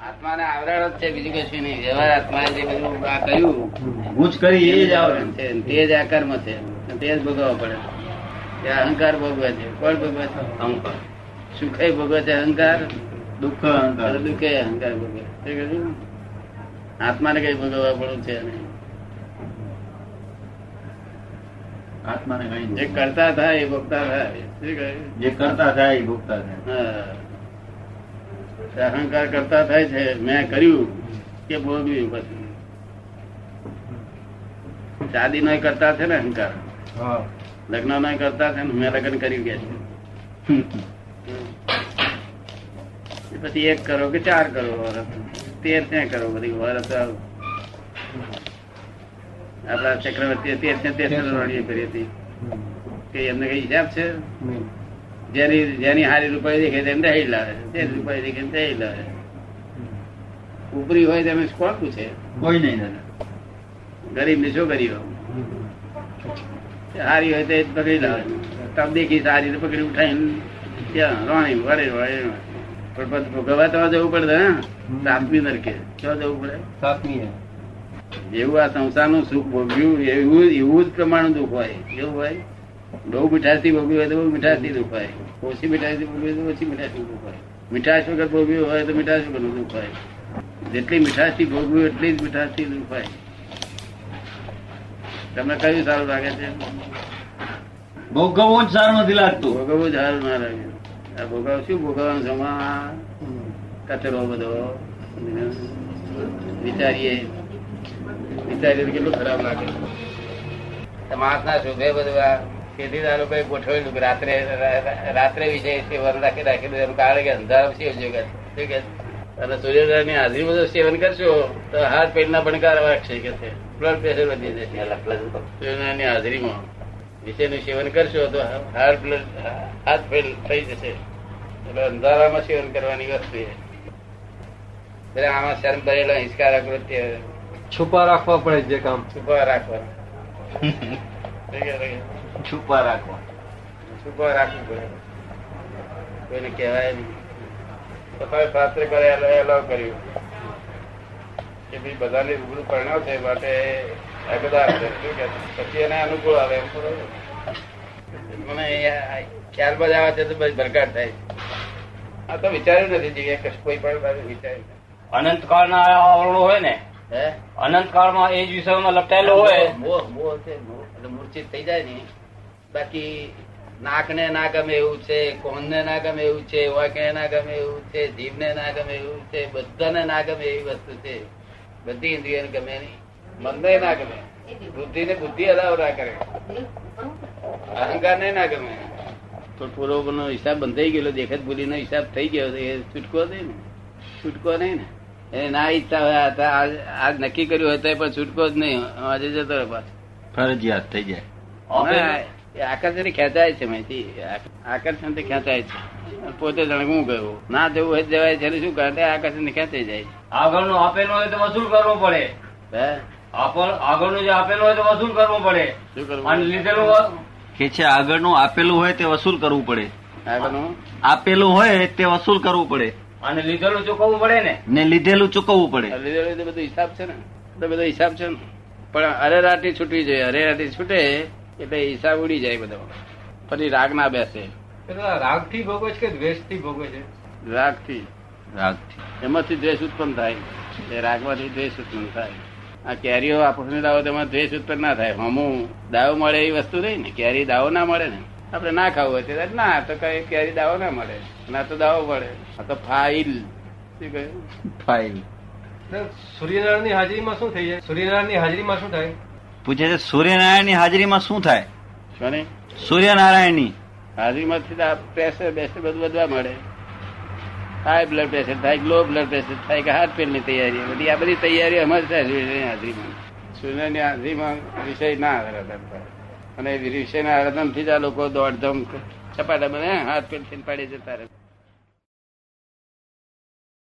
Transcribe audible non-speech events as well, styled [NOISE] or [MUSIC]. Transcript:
આત્માને આવરણ જ છે બીજું કશું નહીં. વ્યવહાર આત્માએ જે બધું આ કહ્યું હું જ કરી એ જ આવરણ છે તે જ આ કર્મ છે. તે જ ભોગવવા પડે. એ અહંકાર ભોગવે છે. કોણ ભોગવે છે? અહંકાર. સુખે ભોગવે છે અહંકાર? દુઃખ અહંકાર. દુઃખે અહંકાર ભોગવે? આત્માને કઈ ભોગવવા પડવું છે નહીં. આત્માને કઈ જે કરતા થાય એ ભોગતા થાય. જે કરતા થાય એ ભોગતા થાય. અહંકાર કરતા થાય છે. મેં કર્યું કે ભોગવ્યું પછી. શાદી નો કરતા છે ને અહંકાર. લગ્ન નો કરતા છે ને મેં લગ્ન કર્યું કે છે. પછી એક કરો કે ચાર કરો વરસ. તેર ત્યાં કરો બધી વરસ આપડા ચક્રવર્તી તેર ત્યાં તેર કરી હતી. કે એમને કઈ હિસાબ છે? જેની જેની હારી રૂપાઈ દેખે તેમ દહી લાવે તે રૂપાઈ દેખે દહી લાવે ઉપરી હોય તેમ કોણ પૂછે કોઈ નહીં ગરીબ ને શું કર્યો હારી હોય તે પકડી લાવે. તબ દેખી સારી તો પકડી ઉઠાઈને ત્યાં રોણી વળે વળે પણ ભોગવવા તો જવું પડે ને. સાતમી નરકે. તો જવું પડે? સાતમી જેવું આ સંસારનું સુખ ભોગવ્યું એવું એવું જ પ્રમાણનું દુઃખ હોય. એવું હોય? બહુ મીઠાશથી ભોગવી હોય તો બહુ મીઠાશથી દુખાય. ઓછી મીઠાશથી ભોગવી હોય તો ઓછી મીઠાશથી દુખાય. મીઠાશ વગર ભોગવી હોય તો મીઠાશ વગરનું દુઃખ હોય જેટલી મીઠાશથી ભોગવ્યું એટલી જ મીઠાશથી દુઃખ હોય તમને કયું સારું લાગે છે? ભોગવવું જ સારું નથી લાગતું. ભોગવવું જ સારું ના લાગે. આ ભોગવ શું ભોગવવાનું જમા? કચરો બધો. વિચારીએ. વિચારીએ કેટલું ખરાબ લાગે. માણસ ના શોભે બધું આ? ખેતીદાર લોકોએ ગોઠવેલું કે રાત્રે રાત્રે વિશે સેવન રાખી રાખેલું એનું કારણ કે અંધારા સેવજો કે અને સૂર્યોદયની હાજરી બધું સેવન કરશો તો હાથ પેટના ભણકાર વાગશે કે છે. બ્લડ પ્રેશર વધી જશે સૂર્યોદયની હાજરીમાં. વિષયનું સેવન કરશો તો હાર્ટ બ્લડ હાથ ફેલ થઈ જશે. એટલે અંધારામાં સેવન કરવાની વસ્તુ છે એટલે આમાં શરમ ભરેલો હિંસકાર કૃત્ય. છુપા રાખવા પડે જે કામ. છુપા રાખવાનું [LAUGHS] છુપા રાખવા. છુપા રાખવું પડે. કોઈને કહેવાય નહીં. સફાઈ શાસ્ત્ર કરે એલાવ કર્યું. કે ભાઈ બધાને રૂબરૂ પરણાવ છે માટે અગદાર છે શું કે પછી એને અનુકૂળ આવે એમ બરોબર. મને બધા આવે છે તો બધી ભરકાટ થાય આ તો વિચાર્યું નથી જીવે કે કોઈ પણ વિચાર્યું અનંત અનંત કાળના આવરણો હોય ને હે? અનંત કાળમાં એ જ વિષયમાં લપટાયેલો હોય. મોહ મોહ છે મોહ. એટલે મૂર્છિત થઈ જાય ને. બાકી નાકને ના ગમે એવું છે કોનને ના ગમે એવું છે, વાંકને ના ગમે એવું છે, જીભને ના ગમે એવું છે, બધાને ના ગમે એવી વસ્તુ છે. બધી ઇન્દ્રિયોને ગમે નહીં. મનને ના ગમે. બુદ્ધિ ને બુદ્ધિ અલાવ ના કરે. અહંકાર ને ના ગમે. તો પૂર્વ નો હિસાબ બંધાઈ ગયેલો, દેખત ભૂલી નો હિસાબ થઈ ગયો એ છૂટકો નહીં ને. છૂટકો નહીં ને. એને ના ઈચ્છા હોય આજ નક્કી કર્યું હોય તો પણ છૂટકો જ નહીં. આજે જતો રહ્યો પાછો. ફરજિયાત થઈ જાય. આકર્ષણ ખેંચાય છે માહિતી. આકર્ષણથી ખેંચાય છે. પોતે જણગું ગયું. ના જવું હોય જવાય છે શું કરે આકર્ષણ ખેંચાઈ જાય આગળનું આપેલું હોય તો વસૂલ કરવું પડે. આગળનું જે આપેલું હોય તો વસૂલ કરવું પડે. શું કરવું? અને લીધેલું કે છે આગળનું આપેલું હોય તે વસૂલ કરવું પડે. આગળનું? આપેલું હોય તે વસૂલ કરવું પડે. અને લીધેલું ચૂકવવું પડે ને? ને લીધેલું ચૂકવવું પડે. લીધેલું તો બધો હિસાબ છે ને? બધો હિસાબ છે ને? પણ અરેરાટી છૂટવી જોઈએ અરેરાટી છૂટે એટલે હિસાબ ઉડી જાય બધો. પછી રાગ ના બેસે. રાગથી ભોગવે છે કે દ્વેષથી ભોગવે છે? રાગથી રાગથી. એમાંથી દ્વેષ ઉત્પન્ન થાય. એ રાગમાંથી દ્વેષ ઉત્પન્ન થાય. આ કેરીઓ આપણને દાવો તેમાં દ્વેષ ઉત્પન્ન ના થાય. હમું દાવો મળે એવી વસ્તુ નહીં ને. કેરી દાવો ના મળે ને. આપણે ના ખાવું હોય તે ના તો કઈ કેરી દાવો ના મળે. ના તો દાવો મળે આ તો ફાઇલ. શું કહ્યું? ફાઇલ. સૂર્યનારાયણની હાજરીમાં શું થઈ જાય? સૂર્યનારાયણની હાજરીમાં શું થાય? પૂછે છે સૂર્યનારાયણની હાજરીમાં શું થાય? કોને સૂર્યનારાયણની હાજરીમાંથી પ્રેશર બેસર બધું વધવા મળે હાઈ બ્લડ પ્રેશર થાય લો બ્લડ પ્રેશર થાય કે હાર્ટ ફેલની તૈયારી બધી આ બધી તૈયારી અમારી થાય સૂર્યની હાજરીમાં. સૂર્યની હાજરીમાં વિષય ના આરાધન થાય અને વિષયના આરાધનથી જ આ લોકો દોડધમ ચપાટા બને હાથ પેલ થઈને પાડી જતા રહે.